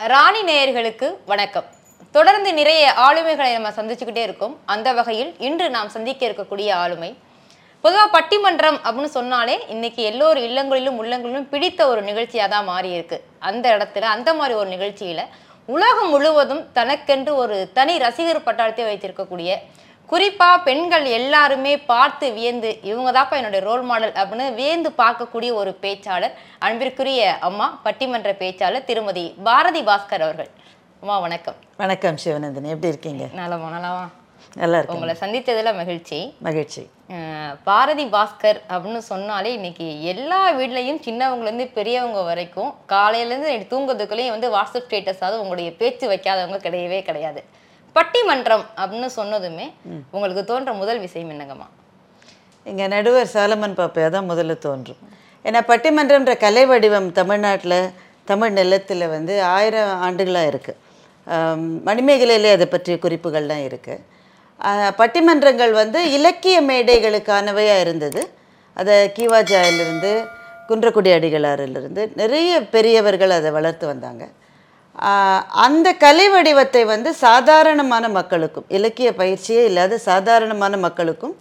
ராணி நேயர்களுக்கு வணக்கம். தொடர்ந்து நிறைய ஆளுமைகளை நம்ம சந்திச்சுக்கிட்டே இருக்கோம். அந்த வகையில் இன்று நாம் சந்திக்க இருக்கக்கூடிய ஆளுமை பொதுவாக பட்டிமன்றம் அப்படின்னு சொன்னாலே இன்னைக்கு எல்லோரு இல்லங்களிலும் உள்ளங்களிலும் பிடித்த ஒரு நிகழ்ச்சியாக தான் மாறி இருக்கு அந்த இடத்துல அந்த மாதிரி ஒரு நிகழ்ச்சியில் உலகம் முழுவதும் தனக்கென்று ஒரு தனி ரசிகர் பட்டாளத்தை வைத்திருக்கக்கூடிய குறிப்பா பெண்கள் எல்லாருமே பார்த்து வியந்து இவங்க தாப்பா என்னுடைய ரோல் மாடல் அப்படின்னு வியந்து பார்க்கக்கூடிய ஒரு பேச்சாளர் அன்பிற்குரிய அம்மா பட்டிமன்ற பேச்சாளர் திருமதி பாரதி பாஸ்கர் அவர்கள். அம்மா வணக்கம். வணக்கம் சிவநந்தன். எப்படி இருக்கீங்க? நலமா நலமா? நல்லா இருக்கேன். உங்களை சந்தித்ததுல மகிழ்ச்சி. மகிழ்ச்சி. பாரதி பாஸ்கர் அப்படின்னு சொன்னாலே இன்னைக்கு எல்லா வீட்லயும் சின்னவங்கலேருந்து பெரியவங்க வரைக்கும் காலையிலேருந்து தூங்குறதுக்குள்ளேயும் வந்து வாட்ஸ்அப் ஸ்டேட்டஸாவது உங்களுடைய பேச்சு வைக்காதவங்க கிடையவே கிடையாது. பட்டிமன்றம் அப்படின்னு சொன்னதுமே உங்களுக்கு தோன்ற முதல் விஷயம் என்னங்கம்மா? இங்கே நடுவர் சாலமன் பாப்பையா தான் முதல்ல தோன்றும். ஏன்னா பட்டிமன்றம்ன்ற கலை வடிவம் தமிழ்நாட்டில் தமிழ் நிலத்தில் வந்து ஆயிரம் ஆண்டுகளாக இருக்குது மணிமேகலையிலே அதை பற்றிய குறிப்புகள்லாம் இருக்குது பட்டிமன்றங்கள் வந்து இலக்கிய மேடைகளுக்கானவையாக இருந்தது. அதை கீவாஜாயிலிருந்து குன்றக்குடி அடிகளாரிலிருந்து நிறைய பெரியவர்கள் அதை வளர்த்து வந்தாங்க. அந்த கலை வடிவத்தை வந்து சாதாரணமான மக்களுக்கும் இலக்கிய பயிற்சியே இல்லாத சாதாரணமான மக்களுக்கும்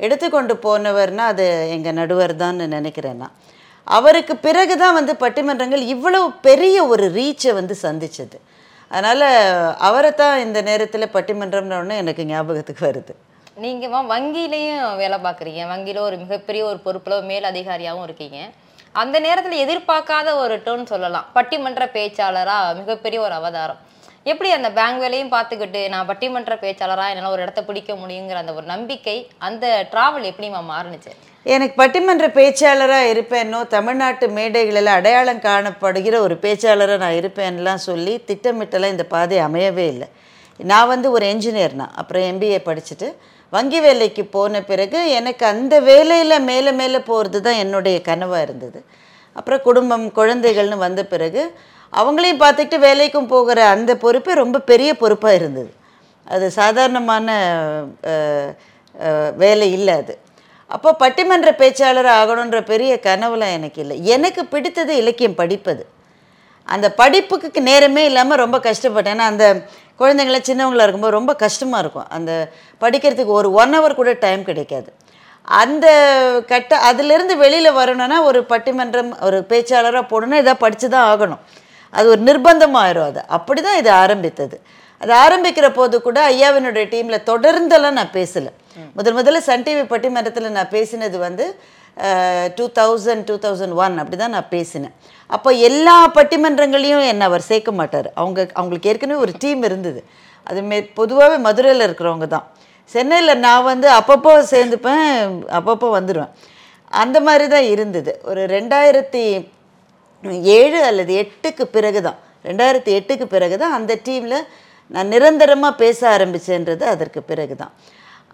எடுத்துக்கொண்டு போனவர்னா அது எங்கள் நடுவர் தான் நினைக்கிறேன் நான். அவருக்கு பிறகு தான் வந்து பட்டிமன்றங்கள் இவ்வளவு பெரிய ஒரு ரீச்சை வந்து சந்தித்தது அதனால் அவரை தான் இந்த நேரத்தில் பட்டிமன்றம்னு எனக்கு ஞாபகத்துக்கு வருது. நீங்கள் வங்கியிலையும் வேலை பார்க்குறீங்க. வங்கியில் ஒரு மிகப்பெரிய ஒரு பொறுப்பில் மேல் அதிகாரியாகவும் இருக்கீங்க. அந்த நேரத்தில் எதிர்பார்க்காத ஒரு டோன் சொல்லலாம். பட்டிமன்ற பேச்சாளராக மிகப்பெரிய ஒரு அவதாரம். எப்படி அந்த பேங்க் வேலையும் பார்த்துக்கிட்டு நான் பட்டிமன்ற பேச்சாளராக என்னால் ஒரு இடத்த பிடிக்க முடியுங்கிற அந்த ஒரு நம்பிக்கை அந்த ட்ராவல் எப்படிமா மாறுனுச்சு? எனக்கு பட்டிமன்ற பேச்சாளராக இருப்பேனோ தமிழ்நாட்டு மேடைகளில் அடையாளம் காணப்படுகிற ஒரு பேச்சாளராக நான் இருப்பேன்லாம் சொல்லி திட்டமிட்டலாம் இந்த பாதை அமையவே இல்லை. நான் வந்து ஒரு என்ஜினியர் அப்புறம் எம்பிஏ படிச்சுட்டு வங்கி வேலைக்கு போன பிறகு எனக்கு அந்த வேலையில் மேலே மேலே போகிறது தான் என்னுடைய கனவாக இருந்தது. அப்புறம் குடும்பம் குழந்தைகள்னு வந்த பிறகு அவங்களையும் பார்த்துக்கிட்டு வேலைக்கும் போகிற அந்த பொறுப்பே ரொம்ப பெரிய பொறுப்பாக இருந்தது. அது சாதாரணமான வேலை இல்லை அது. அப்போ பட்டிமன்ற பேச்சாளர் ஆகணுன்ற பெரிய கனவுலாம் எனக்கு இல்லை. எனக்கு பிடித்தது இலக்கியம் படிப்பது. அந்த படிப்புக்கு நேரமே இல்லாமல் ரொம்ப கஷ்டப்பட்டேன். ஏன்னா அந்த குழந்தைங்களாம் சின்னவங்களா இருக்கும்போது ரொம்ப கஷ்டமாக இருக்கும். அந்த படிக்கிறதுக்கு ஒரு ஒன் ஹவர் கூட டைம் கிடைக்காது. அந்த கட்ட அதிலிருந்து வெளியில் வரணும்னா ஒரு பட்டிமன்றம் ஒரு பேச்சாளராக போடணும்னா இதாக படித்து தான் ஆகணும். அது ஒரு நிர்பந்தமாயிரும் அது. அப்படி தான் இது ஆரம்பித்தது. அது ஆரம்பிக்கிற போது கூட ஐயாவினுடைய டீமில் தொடர்ந்தெல்லாம் நான் பேசலை. முதல் முதல்ல சன் டிவி பட்டிமன்றத்தில் நான் பேசினது வந்து two thousand two thousand one அப்படி தான் நான் பேசினேன். அப்போ எல்லா பட்டிமன்றங்களையும் என்னை அவர் சேர்க்க மாட்டார். அவங்க அவங்களுக்கு ஏற்கனவே ஒரு டீம் இருந்தது. அதுமே பொதுவாகவே மதுரையில் இருக்கிறவங்க தான். சென்னையில் நான் வந்து அப்பப்போ சேர்ந்துப்பேன் அப்பப்போ வந்துடுவேன் அந்த மாதிரி தான் இருந்தது. ஒரு ரெண்டாயிரத்தி ஏழு அல்லது எட்டுக்கு பிறகு தான் ரெண்டாயிரத்தி எட்டுக்கு பிறகு தான் அந்த டீமில் நான் நிரந்தரமாக பேச ஆரம்பித்தேன்றது அதற்கு பிறகு தான்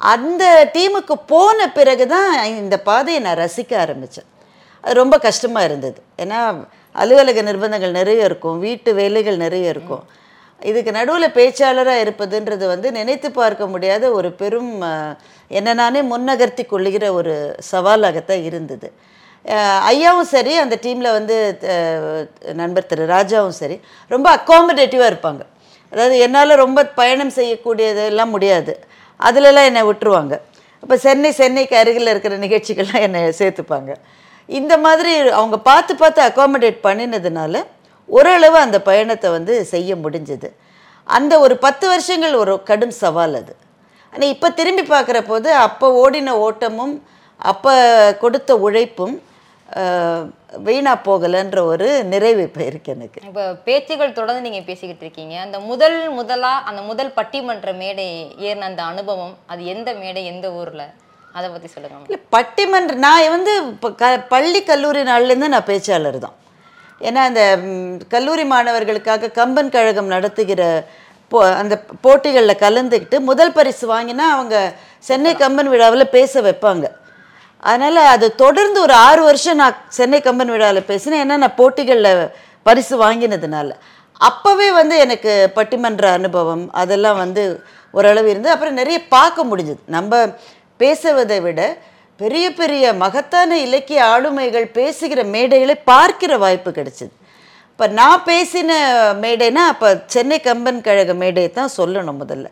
அந்த டீமுக்கு போன பிறகு தான் இந்த பாதையை நான் ரசிக்க ஆரம்பித்தேன் அது ரொம்ப கஷ்டமாக இருந்தது. ஏன்னா அலுவலக நிர்பந்தங்கள் நிறைய இருக்கும் வீட்டு வேலைகள் நிறைய இருக்கும். இதுக்கு நடுவில் பேச்சாளராக இருப்பதுன்றது வந்து நினைத்து பார்க்க முடியாத ஒரு பெரும் என்ன என்னை நானே முன்னகர்த்தி கொள்ளுகிற ஒரு சவாலாகத்தான் இருந்தது. ஐயாவும் சரி அந்த டீமில் வந்து நண்பர் திரு ராஜாவும் சரி ரொம்ப அக்காமடேட்டிவாக இருப்பாங்க. அதாவது என்னால் ரொம்ப பயணம் செய்யக்கூடியதெல்லாம் முடியாது. அதிலெல்லாம் என்னை விட்டுருவாங்க. அப்போ சென்னை சென்னைக்கு அருகில் இருக்கிற நிகழ்ச்சிகள்லாம் என்னை சேர்த்துப்பாங்க. இந்த மாதிரி அவங்க பார்த்து பார்த்து அக்காமடேட் பண்ணினதுனால ஓரளவு அந்த பயணத்தை வந்து செய்ய முடிஞ்சது. அந்த ஒரு பத்து வருஷங்கள் ஒரு கடும் சவால் அது. ஆனால் இப்போ திரும்பி பார்க்குற போது அப்போ ஓடின ஓட்டமும் அப்போ கொடுத்த உழைப்பும் ஆஹ், வீணா போகலைன்ற ஒரு நிறைவு இப்போ இருக்கு எனக்கு. இப்போ பேச்சுகள் தொடர்ந்து நீங்க பேசிக்கிட்டு இருக்கீங்க. அந்த முதல் முதலா அந்த முதல் பட்டிமன்ற மேடை ஏறின அந்த அனுபவம் அது எந்த மேடை எந்த ஊர்ல? அதை பத்தி சொல்லுங்க இல்லை பட்டிமன்ற நான் வந்து இப்போ க பள்ளி கல்லூரி நாள்லேருந்து நான் பேச்சாளர் தான். ஏன்னா அந்த கல்லூரி மாணவர்களுக்காக கம்பன் கழகம் நடத்துகிற போ அந்த போட்டிகளில் கலந்துக்கிட்டு முதல் பரிசு வாங்கினா அவங்க சென்னை கம்பன் விழாவில் பேச வைப்பாங்க. அதனால் அது தொடர்ந்து ஒரு ஆறு வருஷம் நான் சென்னை கம்பன் விழாவில் பேசினேன். ஏன்னா நான் போட்டிகளில் பரிசு வாங்கினதுனால. அப்போவே வந்து எனக்கு பட்டிமன்ற அனுபவம் அதெல்லாம் வந்து ஓரளவு இருந்து அப்புறம் நிறைய பார்க்க முடிஞ்சது. நம்ம பேசுவதை விட பெரிய பெரிய மகத்தான இலக்கிய ஆளுமைகள் பேசுகிற மேடைகளை பார்க்கிற வாய்ப்பு கிடைச்சிது. இப்போ நான் பேசின மேடைனா அப்போ சென்னை கம்பன் கழக மேடையை தான் சொல்லணும் முதல்ல.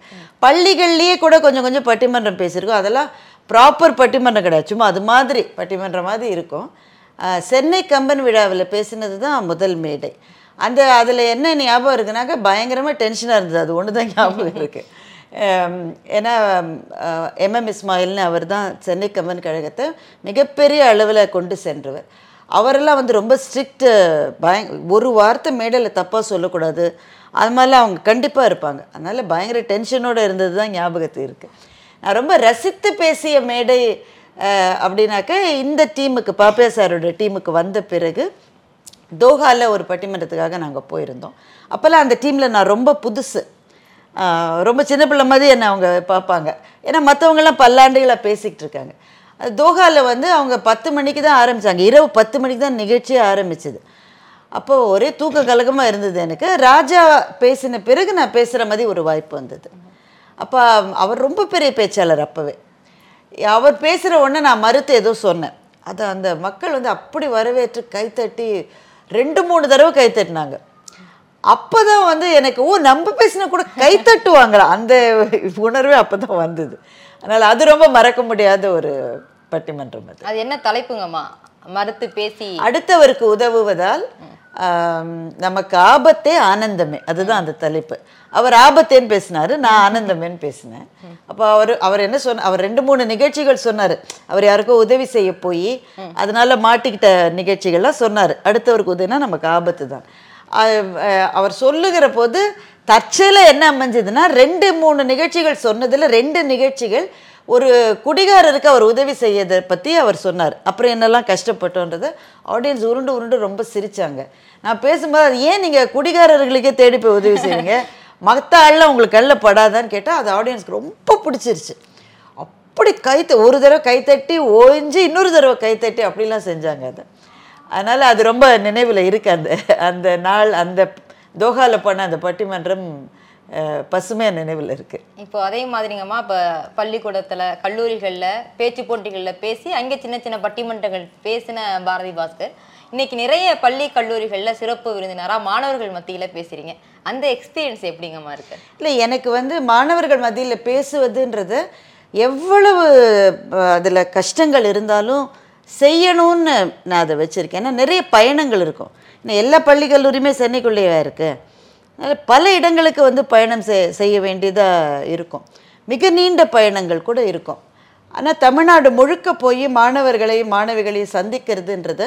பள்ளிகள்லேயே கூட கொஞ்சம் கொஞ்சம் பட்டிமன்றம் பேசியிருக்கோம். அதெல்லாம் ப்ராப்பர் பட்டிமன்றம் கிடையாது. சும்மா அது மாதிரி பட்டிமன்றம் மாதிரி இருக்கும். சென்னை கம்பன் விழாவில் பேசினது தான் முதல் மேடை. அந்த அதில் என்ன ஞாபகம் இருக்குனாக்கா பயங்கரமாக டென்ஷனாக இருந்தது. அது ஒன்று தான் ஞாபகம் இருக்குது ஏன்னா எம்எம் இஸ்மாயில்னு அவர் தான் சென்னை கம்பன் கழகத்தை மிகப்பெரிய அளவில் கொண்டு சென்றவர். அவரெல்லாம் வந்து ரொம்ப ஸ்ட்ரிக்ட்டு பய ஒரு வார்த்தை மேடையில் தப்பாக சொல்லக்கூடாது. அது மாதிரிலாம் அவங்க கண்டிப்பாக இருப்பாங்க. அதனால் பயங்கர டென்ஷனோடு இருந்தது தான் ஞாபகத்து இருக்குது நான் ரொம்ப ரசித்து பேசிய மேடை அப்படின்னாக்க இந்த டீமுக்கு பாப்பியா சாரோட டீமுக்கு வந்த பிறகு தோஹாவில் ஒரு பட்டிமன்றத்துக்காக நாங்கள் போயிருந்தோம். அப்போல்லாம் அந்த டீமில் நான் ரொம்ப புதுசு. ரொம்ப சின்ன பிள்ளை மாதிரி என்னை அவங்க பார்ப்பாங்க. ஏன்னா மற்றவங்கெல்லாம் பல்லாண்டுகளாக பேசிக்கிட்டு இருக்காங்க. தோஹாவில் வந்து அவங்க பத்து மணிக்கு தான் ஆரம்பித்தாங்க இரவு பத்து மணிக்கு தான் நிகழ்ச்சியே ஆரம்பிச்சது. அப்போது ஒரே தூக்க கலக்கமாக இருந்தது எனக்கு. ராஜா பேசின பிறகு நான் பேசுகிற மாதிரி ஒரு வாய்ப்பு வந்தது. அப்போ அவர் ரொம்ப பெரிய பேச்சாளர் அப்போவே. அவர் பேசுகிற உடனே நான் மறுத்து ஏதோ சொன்னேன். அதை அந்த மக்கள் வந்து அப்படி வரவேற்று கைத்தட்டி ரெண்டு மூணு தடவை கைத்தட்டினாங்க. அப்போ தான் வந்து எனக்கு ஓ நம்ம பேசினா கூட கைத்தட்டுவாங்களா? அந்த உணர்வே அப்போ தான் வந்தது. அதனால் அது ரொம்ப மறக்க முடியாத ஒரு பட்டிமன்றம் அது என்ன தலைப்புங்கம்மா? மறுத்து பேசி அடுத்தவருக்கு உதவுவதால் நமக்கு ஆபத்தே ஆனந்தமே. அதுதான் அந்த தலைப்பு. அவர் ஆபத்தேன்னு பேசினாரு நான் ஆனந்தமேன்னு பேசினேன். அப்போ அவர் அவர் என்ன சொன்ன அவர் ரெண்டு மூணு நிகழ்ச்சிகள் சொன்னார். அவர் யாருக்கோ உதவி செய்ய போய் அதனால மாட்டிக்கிட்ட நிகழ்ச்சிகள்லாம் சொன்னார். அடுத்தவருக்கு உதவினா நமக்கு ஆபத்து தான். அவர் சொல்லுகிற போது தற்செயல என்ன அமைஞ்சதுன்னா ரெண்டு மூணு நிகழ்ச்சிகள் சொன்னதில் ரெண்டு நிகழ்ச்சிகள் ஒரு குடிகாரருக்கு அவர் உதவி செய்யதை பற்றி அவர் சொன்னார். அப்புறம் என்னெல்லாம் கஷ்டப்பட்டோன்றதை ஆடியன்ஸ் உருண்டு உருண்டு ரொம்ப சிரித்தாங்க நான் பேசும்போது அது ஏன் நீங்கள் குடிகாரர்களுக்கே தேடி போய் உதவி செய்வீங்க மற்ற ஆள்லாம் உங்களுக்கு கல்ல படாதான்னு கேட்டால் அது ஆடியன்ஸ்க்கு ரொம்ப பிடிச்சிருச்சு. அப்படி கைத்த ஒரு தடவை கைத்தட்டி ஓய்ஞ்சு இன்னொரு தடவை கைத்தட்டி அப்படிலாம் செஞ்சாங்க அதை. அதனால் அது ரொம்ப நினைவில் இருக்கு அந்த அந்த நாள் அந்த தோஹாவில் பண்ண அந்த பட்டிமன்றம் அஹ், பசுமையா நினைவில் இருக்குது இப்போ அதே மாதிரிங்கம்மா இப்போ பள்ளிக்கூடத்துல கல்லூரிகள்ல பேச்சு போட்டிகள்ல பேசி அங்கே சின்ன சின்ன பட்டிமன்றங்கள் பேசின பாரதி பாஸ்கர். இன்னைக்கு நிறைய பள்ளி கல்லூரிகள்ல சிறப்பு விருந்தினரா மாணவர்கள் மத்தியில பேசுறீங்க. அந்த எக்ஸ்பீரியன்ஸ் எப்படிங்கம்மா இருக்கு? இல்லை எனக்கு வந்து மாணவர்கள் மத்தியில் பேசுவதுன்றது எவ்வளவு அதில் கஷ்டங்கள் இருந்தாலும் செய்யணும்னு நான் அதை வச்சுருக்கேன். ஏன்னா நிறைய பயணங்கள் இருக்கும். இன்னும் எல்லா பள்ளி கல்லூரியுமே சென்னைக்குள்ளேயே இருக்குது அதனால் பல இடங்களுக்கு வந்து பயணம் செய் செய்ய வேண்டியதாக இருக்கும். மிக நீண்ட பயணங்கள் கூட இருக்கும். ஆனால் தமிழ்நாடு முழுக்க போய் மாணவர்களையும் மாணவிகளையும் சந்திக்கிறதுன்றத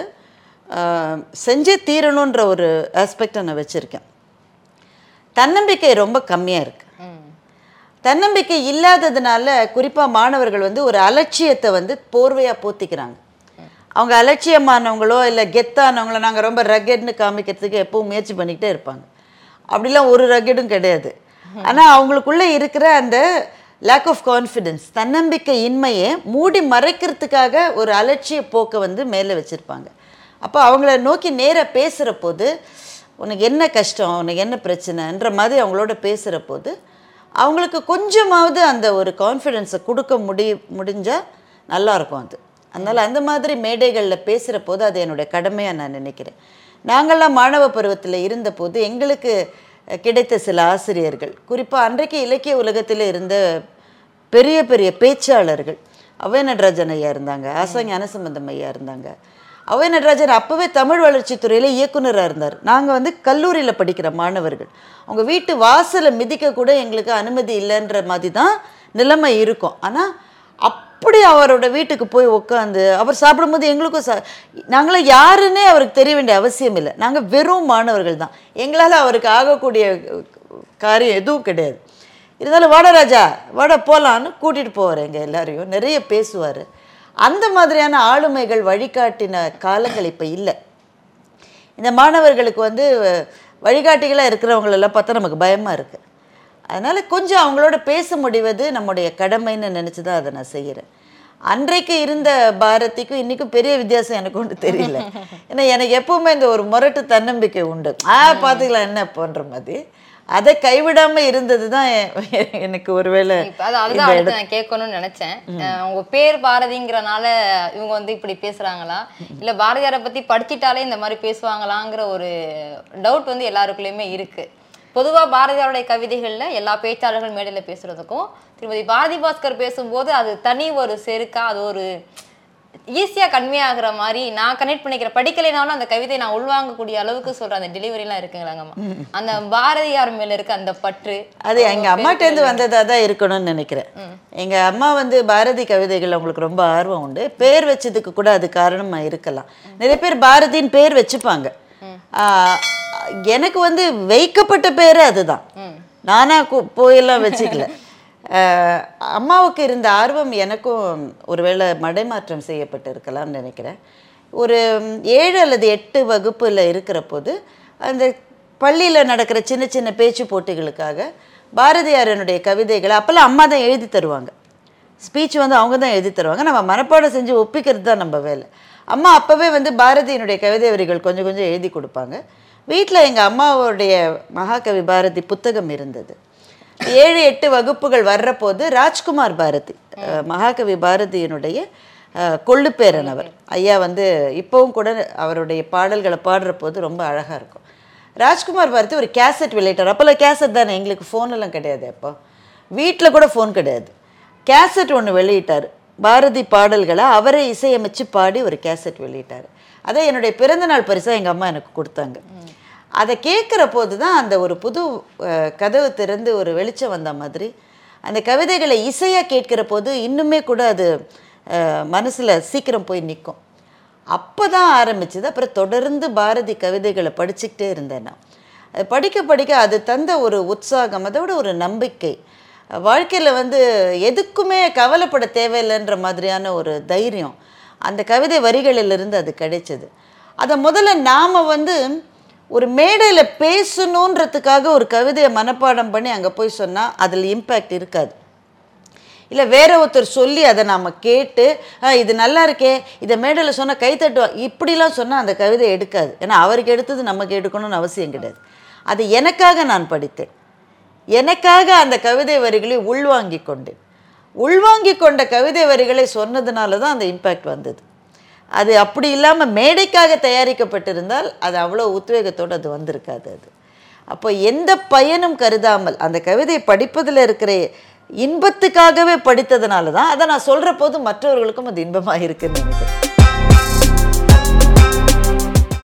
செஞ்சே தீரணுன்ற ஒரு ஆஸ்பெக்டை நான் வச்சுருக்கேன். தன்னம்பிக்கை ரொம்ப கம்மியாக இருக்குது தன்னம்பிக்கை இல்லாததுனால குறிப்பாக மாணவர்கள் வந்து ஒரு அலட்சியத்தை வந்து போர்வையாக போத்திக்கிறாங்க. அவங்க அலட்சியமானவங்களோ இல்லை கெத்தானவங்களோ நாங்கள் ரொம்ப ரகட்னு காமிக்கிறதுக்கு எப்பவும் முயற்சி பண்ணிக்கிட்டே இருப்பாங்க. அப்படிலாம் ஒரு ரகெடும் கிடையாது. ஆனால் அவங்களுக்குள்ளே இருக்கிற அந்த லேக் ஆஃப் கான்ஃபிடென்ஸ் தன்னம்பிக்கை இன்மையை மூடி மறைக்கிறதுக்காக ஒரு அலட்சிய போக்கை வந்து மேலே வச்சுருப்பாங்க. அப்போ அவங்கள நோக்கி நேராக பேசுகிற போது உனக்கு என்ன கஷ்டம்? உனக்கு என்ன பிரச்சனைன்ற மாதிரி அவங்களோட பேசுகிற போது அவங்களுக்கு கொஞ்சமாவது அந்த ஒரு கான்ஃபிடென்ஸை கொடுக்க முடி முடிஞ்சால் நல்லாயிருக்கும் அது. அதனால் அந்த மாதிரி மேடைகளில் பேசுகிற போது அது என்னுடைய கடமையாக நான் நினைக்கிறேன். நாங்கள்லாம் மாணவ பருவத்தில் இருந்தபோது எங்களுக்கு கிடைத்த சில ஆசிரியர்கள். குறிப்பாக அன்றைக்கு இலக்கிய உலகத்தில் இருந்த பெரிய பெரிய பேச்சாளர்கள். அவை நடராஜன் ஐயா இருந்தாங்க ஆசா ஞானசம்பந்தம் ஐயா இருந்தாங்க. அவை நடராஜன் அப்போவே தமிழ் வளர்ச்சித் துறையில் இயக்குனராக இருந்தார். நாங்கள் வந்து கல்லூரியில் படிக்கிற மாணவர்கள். அவங்க வீட்டு வாசலை மிதிக்க கூட எங்களுக்கு அனுமதி இல்லைன்ற மாதிரி தான் நிலைமை இருக்கும். ஆனால் அப்படி அவரோட வீட்டுக்கு போய் உட்காந்து அவர் சாப்பிடும்போது எங்களுக்கும் சா நாங்களாம் யாருன்னே அவருக்கு தெரிய வேண்டிய அவசியம் இல்லை. நாங்கள் வெறும் மாணவர்கள் தான். எங்களால் அவருக்கு ஆகக்கூடிய காரியம் எதுவும் கிடையாது. இருந்தாலும் வாட ராஜா வாட போகலான்னு கூட்டிகிட்டு போவார் எங்கள் எல்லாரையும். நிறைய பேசுவார். அந்த மாதிரியான ஆளுமைகள் வழிகாட்டின காலங்கள் இப்போ இல்லை. இந்த மாணவர்களுக்கு வந்து வழிகாட்டிகளாக இருக்கிறவங்களெல்லாம் பார்த்தா நமக்கு பயமாக இருக்குது அதனால் கொஞ்சம் அவங்களோட பேச முடிவது நம்முடைய கடமைன்னு நினச்சி தான் அதை நான் செய்கிறேன் அன்றைக்கு இருந்த பாரதிக்கும் இன்றைக்கும் பெரிய வித்தியாசம் எனக்கு ஒன்றும் தெரியல. ஏன்னா எனக்கு எப்பவுமே இந்த ஒரு முரட்டு தன்னம்பிக்கை உண்டு. ஆ பார்த்துக்கலாம் என்ன போன்ற மாதிரி? அதை கைவிடாம இருந்தது தான் எனக்கு ஒருவேளை அதுதான் அடுத்து நான் கேட்கணும்னு நினைச்சேன். உங்க பேர் பாரதிங்கிறனால இவங்க வந்து இப்படி பேசுறாங்களா? இல்ல பாரதியாரை பத்தி படிச்சிட்டாலே இந்த மாதிரி பேசுவாங்களாங்கிற ஒரு டவுட் வந்து எல்லாருக்குள்ளயுமே இருக்கு. பொதுவா பாரதியாருடைய கவிதைகள்ல எல்லா பேச்சாளர்கள் மேடையில பேசுறதுக்கும் திருமதி பாரதி பாஸ்கர் பேசும்போது அது தனி ஒரு செருக்கா அது ஒரு ஈஸியா கன்மையாகிற மாதிரி நான் கனெக்ட் பண்ணிக்கிற படிக்கலைனாலும் அந்த கவிதை நான் உள்வாங்கக்கூடிய அளவுக்கு சொல்ற அந்த டெலிவரி எல்லாம் இருக்குங்களாங்கம்மா அந்த பாரதியார் மேல இருக்க அந்த பற்று அது எங்க அம்மாட்டேருந்து வந்ததா தான் இருக்கணும்னு நினைக்கிறேன். எங்க அம்மா வந்து பாரதி கவிதைகள் அவங்களுக்கு ரொம்ப ஆர்வம் உண்டு. பேர் வச்சதுக்கு கூட அது காரணமா இருக்கலாம். நிறைய பேர் பாரதின்னு பேர் வச்சுப்பாங்க. எனக்கு வந்து வைக்கப்பட்ட பேரே அதுதான். நானா கு- போயெல்லாம் வச்சுக்கல. அம்மாவுக்கு இருந்த ஆர்வம் எனக்கும் ஒருவேளை மடைமாற்றம் செய்யப்பட்டு இருக்கலாம்னு நினைக்கிறேன். ஒரு ஏழு அல்லது எட்டு வகுப்பில் இருக்கிற போது அந்த பள்ளியில் நடக்கிற சின்ன சின்ன பேச்சு போட்டிகளுக்காக பாரதியாரனுடைய கவிதைகளை அப்போல்லாம் அம்மா தான் எழுதி தருவாங்க. ஸ்பீச் வந்து அவங்க தான் எழுதி தருவாங்க. நம்ம மனப்பாடம் செஞ்சு ஒப்பிக்கிறது தான் நம்ம வேலை. அம்மா அப்போவே வந்து பாரதியினுடைய கவிதை வரிகள் கொஞ்சம் கொஞ்சம் எழுதி கொடுப்பாங்க. வீட்டில் எங்கள் அம்மாவுடைய மகாகவி பாரதி புத்தகம் இருந்தது. ஏழு எட்டு வகுப்புகள் வர்ற போது ராஜ்குமார் பாரதி மகாகவி பாரதியினுடைய கொள்ளுப்பேரன் அவர். ஐயா வந்து இப்போவும் கூட அவருடைய பாடல்களை பாடுற போது ரொம்ப அழகாக இருக்கும். ராஜ்குமார் பாரதி ஒரு கேசட் வெளியிட்டார் அப்போல்லாம் கேசட் தானே எங்களுக்கு ஃபோனெல்லாம் கிடையாது அப்போ. வீட்டில் கூட ஃபோன் கிடையாது. கேசட் ஒன்று வெளியிட்டார். பாரதி பாடல்களை அவரே இசையமைச்சு பாடி ஒரு கேசட் வெளியிட்டார். அதை என்னுடைய பிறந்தநாள் பரிசாக எங்கள் அம்மா எனக்கு கொடுத்தாங்க. அதை கேட்குற போது தான் அந்த ஒரு புது கதவு திறந்து ஒரு வெளிச்சம் வந்த மாதிரி. அந்த கவிதைகளை இசையாக கேட்கிற போது இன்னுமே கூட அது மனசில் சீக்கிரம் போய் நிற்கும் அப்போ தான் ஆரம்பிச்சது. அப்புறம் தொடர்ந்து பாரதி கவிதைகளை படிச்சுக்கிட்டே இருந்தேன் நான். படிக்க படிக்க அது தந்த ஒரு உற்சாகம் அதோட ஒரு நம்பிக்கை. வாழ்க்கையில் வந்து எதுக்குமே கவலைப்பட தேவையில்லைன்ற மாதிரியான ஒரு தைரியம் அந்த கவிதை வரிகளிலிருந்து அது கிடைச்சது. அதை முதல்ல நாம் வந்து ஒரு மேடையில் பேசணுன்றதுக்காக ஒரு கவிதையை மனப்பாடம் பண்ணி அங்கே போய் சொன்னால் அதில் இம்பேக்ட் இருக்காது. இல்லை வேற ஒருத்தர் சொல்லி அதை நாம் கேட்டு இது நல்லா இருக்கே இதை மேடையில் சொன்னால் கை தட்டுவா? இப்படிலாம் சொன்னால் அந்த கவிதை எடுக்காது. ஏன்னா அவருக்கு எடுத்தது நமக்கு எடுக்கணும்னு அவசியம் கிடையாது. அது எனக்காக நான் படித்தேன். எனக்காக அந்த கவிதை வரிகளை உள்வாங்கி கொண்டேன். உள்வாங்கி கொண்ட கவிதை வரிகளை சொன்னதுனால தான் அந்த இம்பேக்ட் வந்தது. அது அப்படி இல்லாமல் மேடைக்காக தயாரிக்கப்பட்டிருந்தால் அது அவ்வளோ உத்வேகத்தோடு அது வந்திருக்காது அது. அப்போ எந்த பயனும் கருதாமல் அந்த கவிதையை படிப்பதில் இருக்கிற இன்பத்துக்காகவே படித்ததுனால தான் அதை நான் சொல்கிற போது மற்றவர்களுக்கும் அது இன்பமாக இருக்குன்னு நினைக்கிறேன்.